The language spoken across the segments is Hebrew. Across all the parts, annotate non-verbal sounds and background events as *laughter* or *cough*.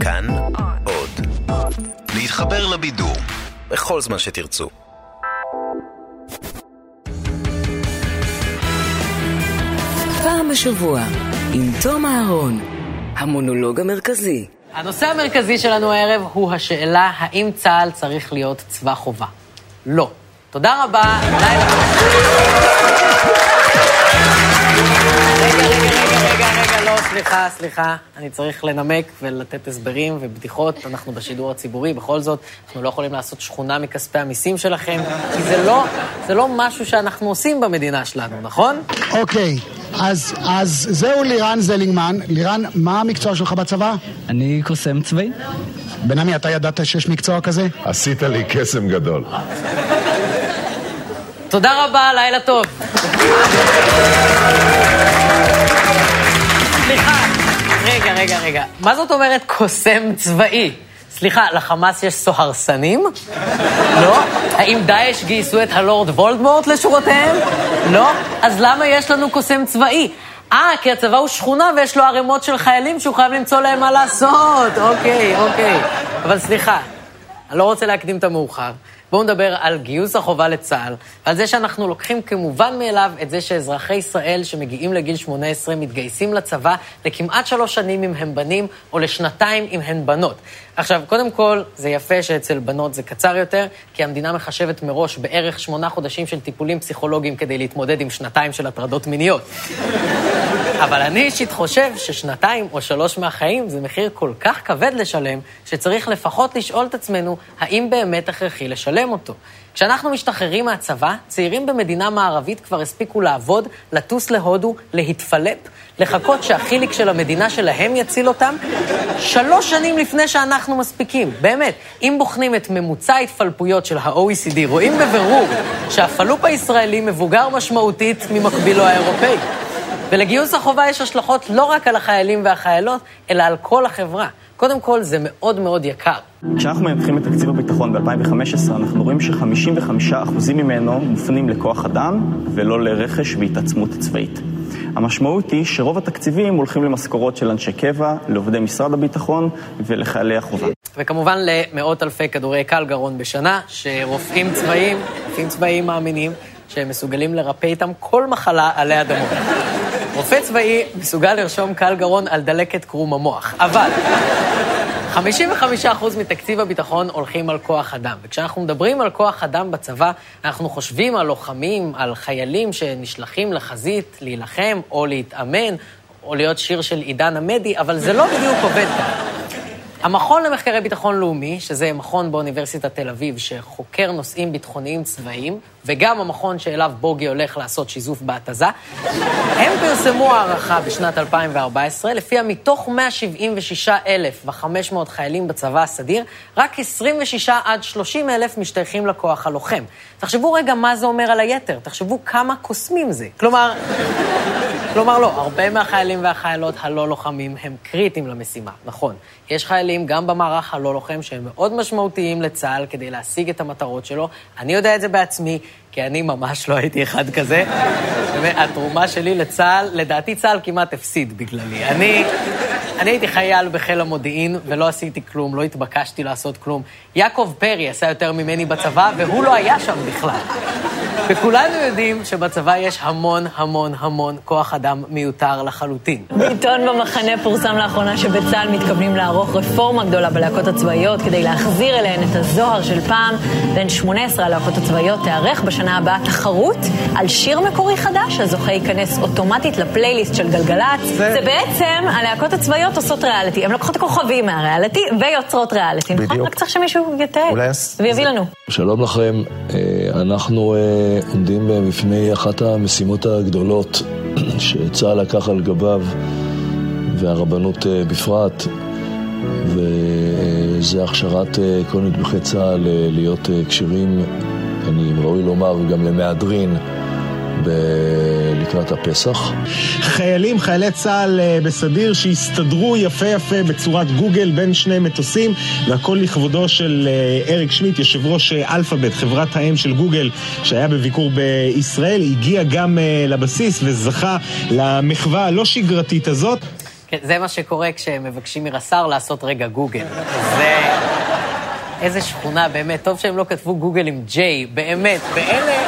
כאן עוד. להתחבר לבידור בכל זמן שתרצו. פעם בשבוע, עם תום אהרון, המונולוג המרכזי. הנושא המרכזי שלנו הערב הוא השאלה האם צה"ל צריך להיות צבא חובה. לא. תודה רבה, לילה. רגע, רגע, סליחה, סליחה. אני צריך לנמק ולתת הסברים ובדיחות. אנחנו בשידור הציבורי, בכל זאת, אנחנו לא יכולים לעשות שכונה מכספי המיסים שלכם, כי זה לא, זה לא משהו שאנחנו עושים במדינה שלנו, נכון? אוקיי, אז, אז זהו לירן זלינגמן. לירן, מה המקצוע שלך בצבא? אני קוסם צבאי. בן עמי, אתה ידעת שיש מקצוע כזה? עשית לי קסם גדול. תודה רבה, לילה טוב. רגע, רגע, רגע. מה זאת אומרת קוסם צבאי? סליחה, לחמאס יש סוהרסנים? לא? האם דאעש גייסו את הלורד וולדמורט לשורותיהם? לא? אז למה יש לנו קוסם צבאי? אה, כי הצבא הוא שכונה ויש לו ערימות של חיילים שהוא חייב למצוא להם מה לעשות. אוקיי, אוקיי. אבל סליחה, אני לא רוצה להקדים את המאוחר. בואו נדבר על גיוס החובה לצה"ל, ועל זה שאנחנו לוקחים כמובן מאליו את זה שאזרחי ישראל שמגיעים לגיל 18 מתגייסים לצבא לכמעט שלוש שנים אם הם בנים, או לשנתיים אם הן בנות. עכשיו, קודם כל, זה יפה שאצל בנות זה קצר יותר, כי המדינה מחשבת מראש בערך שמונה חודשים של טיפולים פסיכולוגיים כדי להתמודד עם שנתיים של הטרדות מיניות. אבל אני אישית חושב ששנתיים או שלוש מהחיים זה מחיר כל כך כבד לשלם, שצריך לפחות לשאול את עצמנו האם באמת הכרחי לשלם אותו. כשאנחנו משתחררים מהצבא, צעירים במדינה מערבית כבר הספיקו לעבוד, לטוס להודו, להתפלפ, לחכות שהחיליק של המדינה שלהם יציל אותם, שלוש שנים לפני שאנחנו מספיקים. באמת, אם בוחנים את ממוצע ההתפלפויות של ה-OECD, רואים בבירור שהפלופ הישראלי מבוגר משמעותית ממקבילו האירופאי. ולגיוס החובה יש השלכות לא רק על החיילים והחיילות, אלא על כל החברה. קודם כל, זה מאוד מאוד יקר. כשאנחנו מנתחים את תקציב הביטחון ב-2015, אנחנו רואים ש-55% ממנו מופנים לכוח אדם ולא לרכש והתעצמות צבאית. המשמעות היא שרוב התקציבים הולכים למשכורות של אנשי קבע, לעובדי משרד הביטחון ולחיילי החובה. וכמובן למאות אלפי כדורי קל גרון בשנה, שרופאים צבאיים, רופאים צבאיים מאמינים שהם מסוגלים לרפא איתם כל מחלה עלי אדמות. רופא צבאי מסוגל לרשום קל גרון על דלקת קרום המוח, אבל 55% מתקציב הביטחון הולכים על כוח אדם. וכשאנחנו מדברים על כוח אדם בצבא, אנחנו חושבים על לוחמים, על חיילים שנשלחים לחזית להילחם או להתאמן, או להיות שיר של עידן עמדי, אבל זה לא בדיוק עובד ככה. המכון למחקרי ביטחון לאומי, שזה מכון באוניברסיטת תל אביב שחוקר נושאים ביטחוניים צבאיים, וגם המכון שאליו בוגי הולך לעשות שיזוף בהתזה, הם פרסמו הערכה בשנת 2014, לפיה מתוך 176,500 חיילים בצבא הסדיר, רק 26 עד 30 אלף משתייכים לכוח הלוחם. תחשבו רגע מה זה אומר על היתר, תחשבו כמה קוסמים זה. כלומר, כלומר לא, הרבה מהחיילים והחיילות הלא לוחמים הם קריטיים למשימה, נכון. יש חיילים גם במערך הלא לוחם שהם מאוד משמעותיים לצה"ל כדי להשיג את המטרות שלו. אני יודע את זה בעצמי, כי אני ממש לא הייתי אחד כזה. התרומה שלי לצה"ל, לדעתי צה"ל כמעט הפסיד בגללי. אני, אני הייתי חייל בחיל המודיעין ולא עשיתי כלום, לא התבקשתי לעשות כלום. יעקב פרי עשה יותר ממני בצבא, והוא לא היה שם בכלל. וכולנו יודעים שבצבא יש המון המון המון כוח אדם מיותר לחלוטין. בעיתון במחנה פורסם לאחרונה שבצה"ל מתכוונים לערוך רפורמה גדולה בלהקות הצבאיות כדי להחזיר אליהן את הזוהר של פעם. בין 18 הלהקות הצבאיות תיערך בשנה הבאה תחרות על שיר מקורי חדש, הזוכה ייכנס אוטומטית לפלייליסט של גלגלצ. זה, זה בעצם, הלהקות הצבאיות עושות ריאליטי. הן לוקחות כוכבים מהריאליטי ויוצרות ריאליטי, נכון? רק צריך שמישהו יתעד. ויביא לנו. שלום לכם, אה, אנחנו אה, עומדים אה, בפני אחת המשימות הגדולות *clears throat* שצה"ל לקח על גביו והרבנות אה, בפרט וזה הכשרת כל נדבכי צה"ל להיות כשירים, אני ראוי לומר גם למהדרין ב- לקראת הפסח. חיילים, חיילי צה"ל אה, בסדיר שהסתדרו יפה יפה בצורת גוגל בין שני מטוסים והכל לכבודו של אה, אריק שמיט, יושב ראש אה, אלפאבית, חברת האם של גוגל שהיה בביקור בישראל, הגיע גם לבסיס וזכה למחווה הלא שגרתית הזאת. כן, זה מה שקורה כשמבקשים מרס"ר לעשות רגע גוגל. זה... איזה שכונה, באמת. טוב שהם לא כתבו גוגל עם ג'יי, באמת. ואלה...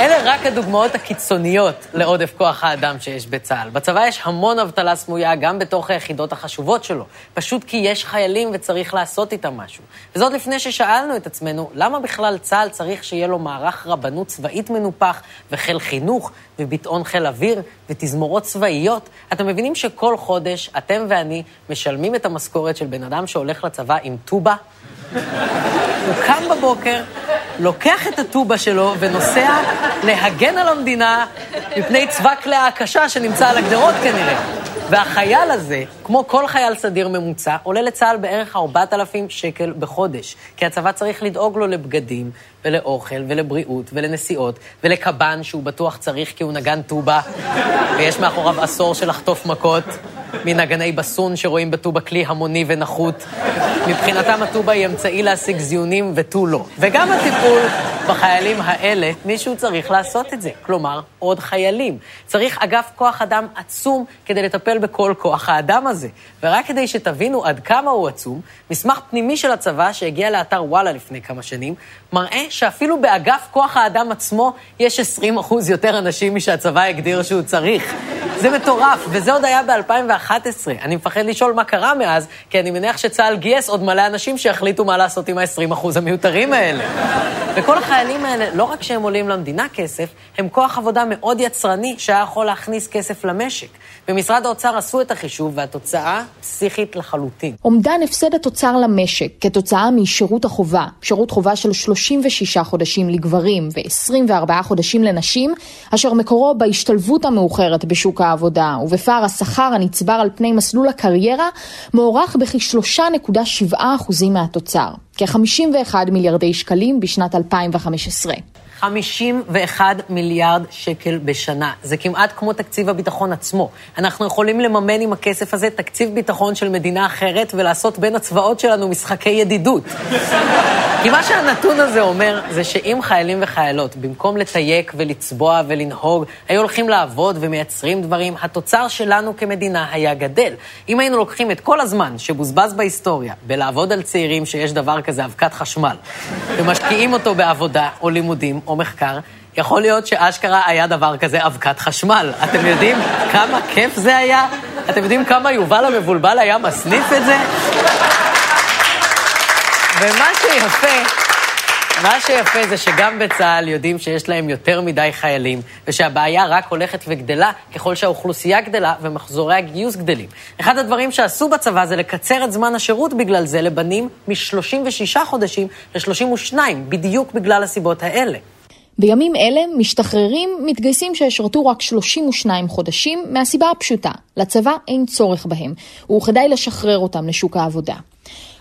אלה רק הדוגמאות הקיצוניות לעודף כוח האדם שיש בצה"ל. בצבא יש המון אבטלה סמויה, גם בתוך היחידות החשובות שלו. פשוט כי יש חיילים וצריך לעשות איתם משהו. וזאת לפני ששאלנו את עצמנו, למה בכלל צה"ל צריך שיהיה לו מערך רבנות צבאית מנופח, וחיל חינוך, וביטאון חיל אוויר, ותזמורות צבאיות? אתם מבינים שכל חודש אתם ואני משלמים את המשכורת של בן אדם שהולך לצבא עם טובה? הוא קם בבוקר, לוקח את הטובה שלו ונוסע להגן על המדינה מפני צבא כלי ההקשה שנמצא על הגדרות כנראה. והחייל הזה, כמו כל חייל סדיר ממוצע, עולה לצה"ל בערך 4,000 שקל בחודש. כי הצבא צריך לדאוג לו לבגדים, ולאוכל, ולבריאות, ולנסיעות, ולקב"ן שהוא בטוח צריך כי הוא נגן טובה, ויש מאחוריו עשור של לחטוף מכות. מנגני בסון שרואים בטובה כלי המוני ונחות. מבחינתם הטובה היא אמצעי להשיג זיונים ותו לא. וגם הטיפול בחיילים האלה, מישהו צריך לעשות את זה. כלומר, עוד חיילים. צריך אגף כוח אדם עצום כדי לטפל בכל כוח האדם הזה. ורק כדי שתבינו עד כמה הוא עצום, מסמך פנימי של הצבא שהגיע לאתר וואלה לפני כמה שנים, מראה שאפילו באגף כוח האדם עצמו יש 20 אחוז יותר אנשים משהצבא הגדיר שהוא צריך. זה מטורף, וזה עוד היה ב-2011. אני מפחד לשאול מה קרה מאז, כי אני מניח שצה"ל גייס עוד מלא אנשים שיחליטו מה לעשות עם ה-20% המיותרים האלה. וכל החיילים האלה, לא רק שהם עולים למדינה כסף, הם כוח עבודה מאוד יצרני שהיה יכול להכניס כסף למשק. במשרד האוצר עשו את החישוב, והתוצאה פסיכית לחלוטין. אומדן הפסד התוצר למשק כתוצאה משירות החובה, שירות חובה של 36 חודשים לגברים ו-24 חודשים לנשים, אשר מקורו בהשתלבות המאוחרת בשוק העבודה ובפער השכר הנצבר על פני מסלול הקריירה, מוערך בכ-3.7% מהתוצר, כ-51 מיליארדי שקלים בשנת 2015. 51 מיליארד שקל בשנה. זה כמעט כמו תקציב הביטחון עצמו. אנחנו יכולים לממן עם הכסף הזה תקציב ביטחון של מדינה אחרת ולעשות בין הצבאות שלנו משחקי ידידות. כי מה שהנתון הזה אומר, זה שאם חיילים וחיילות, במקום לתייק ולצבוע ולנהוג, היו הולכים לעבוד ומייצרים דברים, התוצר שלנו כמדינה היה גדל. אם היינו לוקחים את כל הזמן שבוזבז בהיסטוריה בלעבוד על צעירים שיש דבר כזה אבקת חשמל, ומשקיעים אותו בעבודה או לימודים או מחקר, יכול להיות שאשכרה היה דבר כזה אבקת חשמל. אתם יודעים כמה כיף זה היה? אתם יודעים כמה יובל המבולבל היה מסניף את זה? ומה שיפה... מה שיפה זה שגם בצה"ל יודעים שיש להם יותר מדי חיילים, ושהבעיה רק הולכת וגדלה ככל שהאוכלוסייה גדלה ומחזורי הגיוס גדלים. אחד הדברים שעשו בצבא זה לקצר את זמן השירות בגלל זה לבנים מ-36 חודשים ל-32, בדיוק בגלל הסיבות האלה. בימים אלה משתחררים מתגייסים שישרתו רק 32 חודשים מהסיבה הפשוטה, לצבא אין צורך בהם, וכדאי לשחרר אותם לשוק העבודה.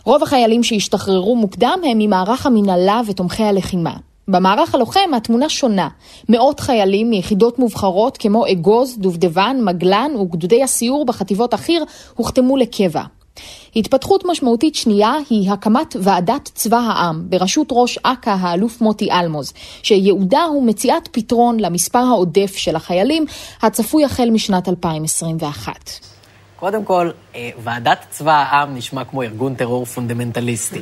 רוב החיילים שהשתחררו מוקדם הם ממערך המנהלה ותומכי הלחימה. במערך הלוחם התמונה שונה. מאות חיילים מיחידות מובחרות כמו אגוז, דובדבן, מגלן וגדודי הסיור בחטיבות החי"ר הוחתמו לקבע. התפתחות משמעותית שנייה היא הקמת ועדת צבא העם בראשות ראש אכ"א האלוף מוטי אלמוז, שייעודה הוא מציאת פתרון למספר העודף של החיילים הצפוי החל משנת 2021. קודם כל, אה, ועדת צבא העם נשמע כמו ארגון טרור פונדמנטליסטי.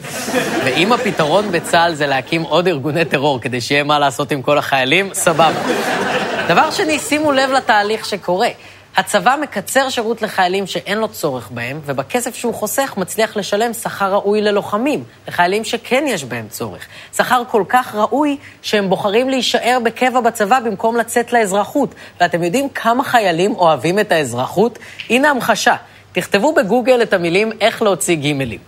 ואם הפתרון בצה"ל זה להקים עוד ארגוני טרור כדי שיהיה מה לעשות עם כל החיילים, סבבה. דבר שני, שימו לב לתהליך שקורה. הצבא מקצר שירות לחיילים שאין לו צורך בהם, ובכסף שהוא חוסך מצליח לשלם שכר ראוי ללוחמים, לחיילים שכן יש בהם צורך. שכר כל כך ראוי שהם בוחרים להישאר בקבע בצבא במקום לצאת לאזרחות. ואתם יודעים כמה חיילים אוהבים את האזרחות? הנה המחשה. תכתבו בגוגל את המילים איך להוציא גימלים.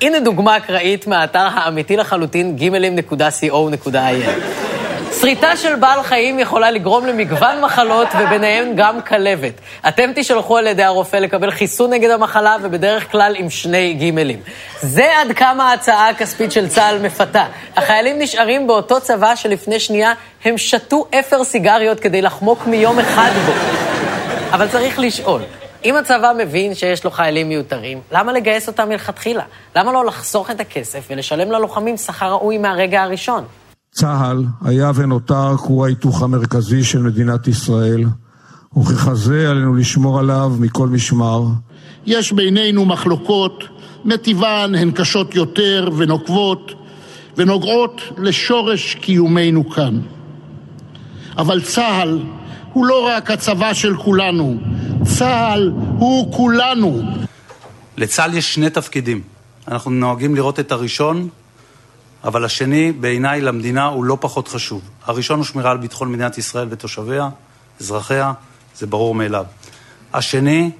הנה דוגמה אקראית מהאתר האמיתי לחלוטין, גימלים.co.il. שריטה של בעל חיים יכולה לגרום למגוון מחלות, וביניהן גם כלבת. אתם תשלחו על ידי הרופא לקבל חיסון נגד המחלה, ובדרך כלל עם שני גימלים. זה עד כמה ההצעה הכספית של צה"ל מפתה. החיילים נשארים באותו צבא שלפני שנייה הם שתו אפר סיגריות כדי לחמוק מיום אחד בו. אבל צריך לשאול, אם הצבא מבין שיש לו חיילים מיותרים, למה לגייס אותם מלכתחילה? למה לא לחסוך את הכסף ולשלם ללוחמים שכר ראוי מהרגע הראשון? צה"ל היה ונותר כור ההיתוך המרכזי של מדינת ישראל, וככזה עלינו לשמור עליו מכל משמר. יש בינינו מחלוקות, מטיבן הן קשות יותר ונוקבות, ונוגעות לשורש קיומנו כאן. אבל צה"ל הוא לא רק הצבא של כולנו, צה"ל הוא כולנו. לצה"ל יש שני תפקידים. אנחנו נוהגים לראות את הראשון, אבל השני, בעיניי, למדינה הוא לא פחות חשוב. הראשון הוא שמירה על ביטחון מדינת ישראל ותושביה, אזרחיה, זה ברור מאליו. השני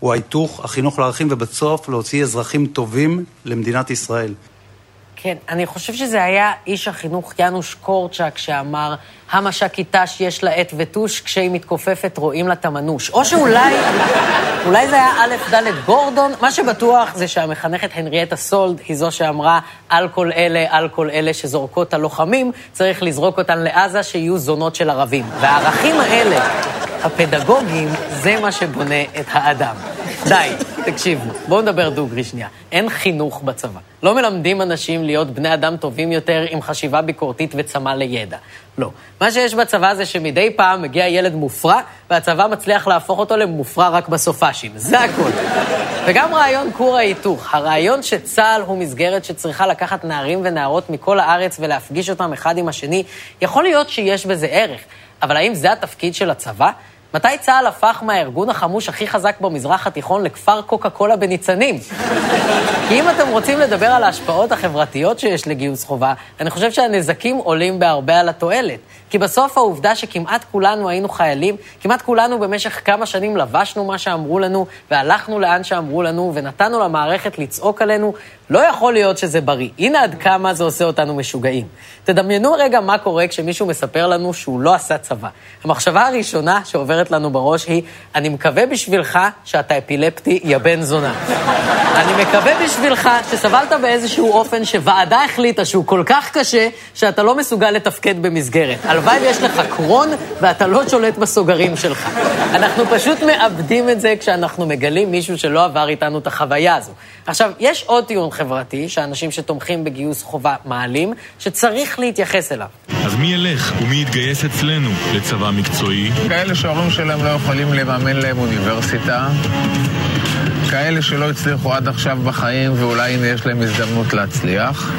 הוא ההיתוך, החינוך לערכים, ובסוף להוציא אזרחים טובים למדינת ישראל. כן, אני חושב שזה היה איש החינוך יאנוש קורצ'אק שאמר, המש"קית שיש לה עט וטוש, כשהיא מתכופפת רואים לה את המנוש. או שאולי, אולי זה היה א' ד' גורדון, מה שבטוח זה שהמחנכת הנריאטה סולד היא זו שאמרה, על כל אלה, על כל אלה שזורקות הלוחמים, צריך לזרוק אותן לעזה שיהיו זונות של ערבים. והערכים האלה, הפדגוגיים, זה מה שבונה את האדם. די, תקשיבו, בואו נדבר דוגרי שנייה. אין חינוך בצבא. לא מלמדים אנשים להיות בני אדם טובים יותר עם חשיבה ביקורתית וצמא לידע. לא. מה שיש בצבא זה שמדי פעם מגיע ילד מופרע, והצבא מצליח להפוך אותו למופרע רק בסופאשים. זה הכול. וגם רעיון כור ההיתוך. הרעיון שצה"ל הוא מסגרת שצריכה לקחת נערים ונערות מכל הארץ ולהפגיש אותם אחד עם השני, יכול להיות שיש בזה ערך. אבל האם זה התפקיד של הצבא? מתי צה"ל הפך מהארגון החמוש הכי חזק במזרח התיכון לכפר קוקה קולה בניצנים? כי אם אתם רוצים לדבר על ההשפעות החברתיות שיש לגיוס חובה, אני חושב שהנזקים עולים בהרבה על התועלת. כי בסוף העובדה שכמעט כולנו היינו חיילים, כמעט כולנו במשך כמה שנים לבשנו מה שאמרו לנו, והלכנו לאן שאמרו לנו, ונתנו למערכת לצעוק עלינו, לא יכול להיות שזה בריא. הנה עד כמה זה עושה אותנו משוגעים. תדמיינו רגע מה קורה כשמישהו מספר לנו שהוא לא עשה צבא. המחשבה הראשונה שעוברת לנו בראש היא, אני מקווה בשבילך שאתה אפילפטי, יא בן זונה. *laughs* אני מקווה בשבילך שסבלת באיזשהו אופן שוועדה החליטה שהוא כל כך קשה, שאתה לא מסוגל לתפקד במסגרת. הלוואי ויש לך קרון ואתה לא שולט בסוגרים שלך. *laughs* אנחנו פשוט מאבדים את זה כשאנחנו מגלים מישהו שלא עבר איתנו את החוויה הזו. עכשיו, יש עוד טיעון חברתי שאנשים שתומכים בגיוס חובה מעלים, שצריך להתייחס אליו. אז מי ילך ומי יתגייס אצלנו לצבא מקצועי? כאלה שההורים שלהם לא יכולים לממן להם אוניברסיטה. כאלה שלא הצליחו עד עכשיו בחיים ואולי הנה יש להם הזדמנות להצליח.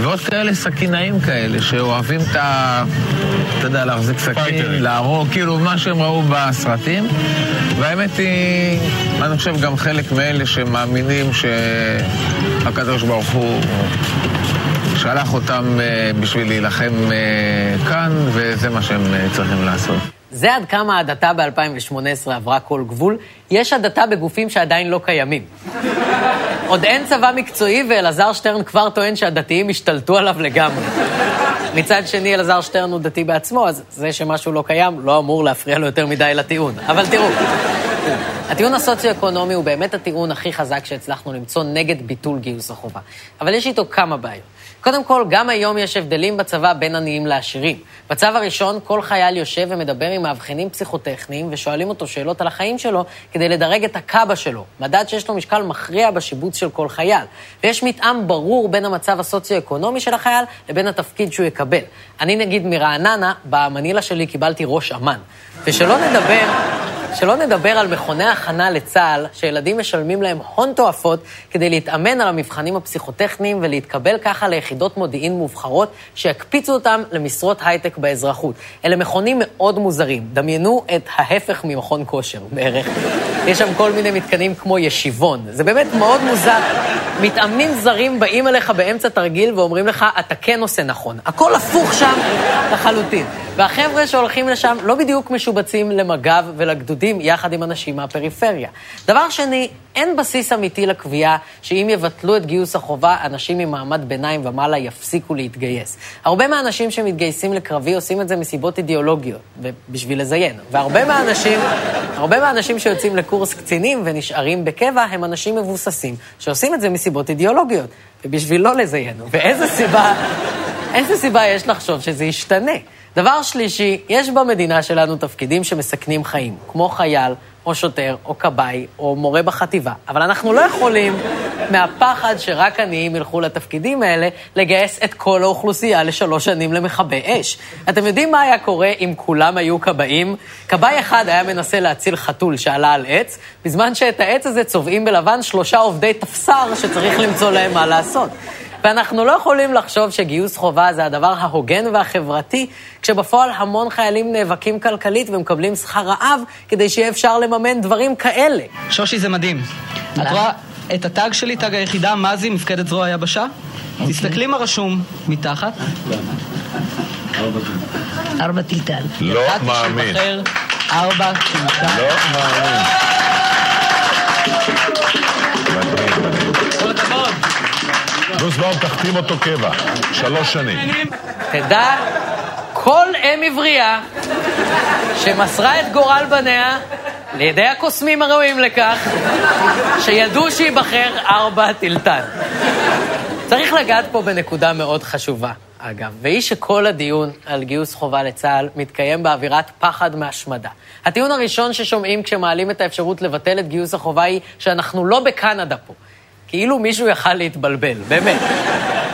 ועוד כאלה סכינאים כאלה, שאוהבים את ה... אתה יודע, להחזיק סכין, להרוג, כאילו מה שהם ראו בסרטים. והאמת היא, אני חושב גם חלק מאלה שמאמינים שהקדוש ברוך הוא שלח אותם אה, בשביל להילחם אה, כאן, וזה מה שהם אה, צריכים לעשות. זה עד כמה ההדתה ב-2018 עברה כל גבול. יש הדתה בגופים שעדיין לא קיימים. עוד אין צבא מקצועי, ואלעזר שטרן כבר טוען שהדתיים השתלטו עליו לגמרי. מצד שני, אלעזר שטרן הוא דתי בעצמו, אז זה שמשהו לא קיים לא אמור להפריע לו יותר מדי לטיעון. אבל תראו, הטיעון הסוציו-אקונומי הוא באמת הטיעון הכי חזק שהצלחנו למצוא נגד ביטול גיוס החובה. אבל יש איתו כמה בעיות. קודם כל, גם היום יש הבדלים בצבא בין עניים לעשירים. בצו הראשון, כל חייל יושב ומדבר עם מאבחנים פסיכוטכניים ושואלים אותו שאלות על החיים שלו כדי לדרג את הקאבה שלו, מדד שיש לו משקל מכריע בשיבוץ של כל חייל. ויש מתאם ברור בין המצב הסוציו-אקונומי של החייל לבין התפקיד שהוא יקבל. אני נגיד מרעננה, במנילה שלי קיבלתי ראש אמ"ן. ושלא נדבר שלא נדבר על מכוני הכנה לצה"ל, שילדים משלמים להם הון תועפות כדי להתאמן על המבחנים הפסיכוטכניים ולהתקבל ככה ליחידות מודיעין מובחרות שיקפיצו אותם למשרות הייטק באזרחות. אלה מכונים מאוד מוזרים. דמיינו את ההפך ממכון כושר בערך. יש שם כל מיני מתקנים כמו ישיבון. זה באמת מאוד מוזר. מתאמנים זרים באים אליך באמצע תרגיל ואומרים לך, אתה כן עושה נכון. הכל הפוך שם לחלוטין. והחבר'ה שהולכים לשם לא בדיוק משובצים למג"ב ולגדודים יחד עם אנשים מהפריפריה. דבר שני, אין בסיס אמיתי לקביעה שאם יבטלו את גיוס החובה, אנשים ממעמד ביניים ומעלה יפסיקו להתגייס. הרבה מהאנשים שמתגייסים לקרבי עושים את זה מסיבות אידיאולוגיות, ובשביל לזיין. והרבה מהאנשים, הרבה מהאנשים שיוצאים לקורס קצינים ונשארים בקבע, הם אנשים מבוססים, שעושים את זה מסיבות אידיאולוגיות, ובשביל לא לזיין. ואיזה סיבה, איזה סיבה יש לחשוב שזה ישתנה? דבר שלישי, יש במדינה שלנו תפקידים שמסכנים חיים, כמו חייל, או שוטר, או כבאי, או מורה בחטיבה. אבל אנחנו לא יכולים מהפחד שרק עניים ילכו לתפקידים האלה, לגייס את כל האוכלוסייה לשלוש שנים למכבי אש. אתם יודעים מה היה קורה אם כולם היו כבאים? כבאי אחד היה מנסה להציל חתול שעלה על עץ, בזמן שאת העץ הזה צובעים בלבן שלושה עובדי תפסר שצריך למצוא להם מה לעשות. ואנחנו לא יכולים לחשוב שגיוס חובה זה הדבר ההוגן והחברתי, כשבפועל המון חיילים נאבקים כלכלית ומקבלים שכר רעב כדי שיהיה אפשר לממן דברים כאלה. שושי, זה מדהים. את רואה את הטאג שלי, טאג היחידה, מזי, מפקדת זרוע היבשה? תסתכלי מה רשום מתחת. ארבע טלטל. לא מאמין. ארבע טלטל. לא מאמין. נוסבאום, תחתים אותו קבע. שלוש שנים. תדע כל אם עברייה שמסרה את גורל בניה לידי הקוסמים הראויים לכך, שידעו שייבחר ארבע טילטן. צריך לגעת פה בנקודה מאוד חשובה, אגב, והיא שכל הדיון על גיוס חובה לצה"ל מתקיים באווירת פחד מהשמדה. הטיעון הראשון ששומעים כשמעלים את האפשרות לבטל את גיוס החובה היא שאנחנו לא בקנדה פה. כאילו מישהו יכל להתבלבל, באמת.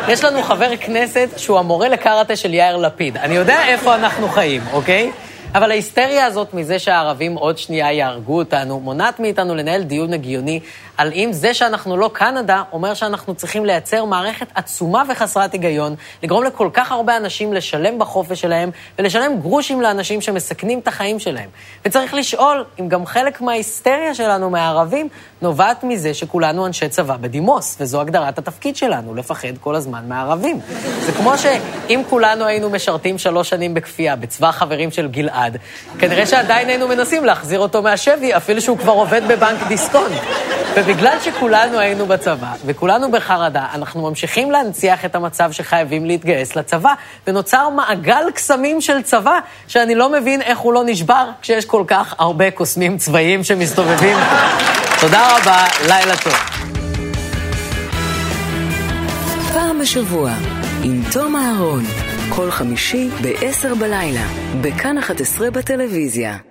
יש לנו חבר כנסת שהוא המורה לקראטה של יאיר לפיד. אני יודע איפה אנחנו חיים, אוקיי? אבל ההיסטריה הזאת מזה שהערבים עוד שנייה יהרגו אותנו, מונעת מאיתנו לנהל דיון הגיוני על אם זה שאנחנו לא קנדה, אומר שאנחנו צריכים לייצר מערכת עצומה וחסרת היגיון, לגרום לכל כך הרבה אנשים לשלם בחופש שלהם, ולשלם גרושים לאנשים שמסכנים את החיים שלהם. וצריך לשאול אם גם חלק מההיסטריה שלנו מהערבים נובעת מזה שכולנו אנשי צבא בדימוס, וזו הגדרת התפקיד שלנו, לפחד כל הזמן מהערבים. זה כמו שאם כולנו היינו משרתים שלוש שנים בכפייה בצבא החברים של גלעד, כנראה שעדיין היינו מנסים להחזיר אותו מהשבי, אפילו שהוא כבר עובד בבנק דיסקונט. ובגלל שכולנו היינו בצבא, וכולנו בחרדה, אנחנו ממשיכים להנציח את המצב שחייבים להתגייס לצבא, ונוצר מעגל קסמים של צבא, שאני לא מבין איך הוא לא נשבר, כשיש כל כך הרבה קוסמים צבאיים שמסתובבים. *laughs* תודה רבה, לילה טוב. פעם בשבוע, עם תום אהרון, כל חמישי ב-10 בלילה, בכאן 11 בטלוויזיה.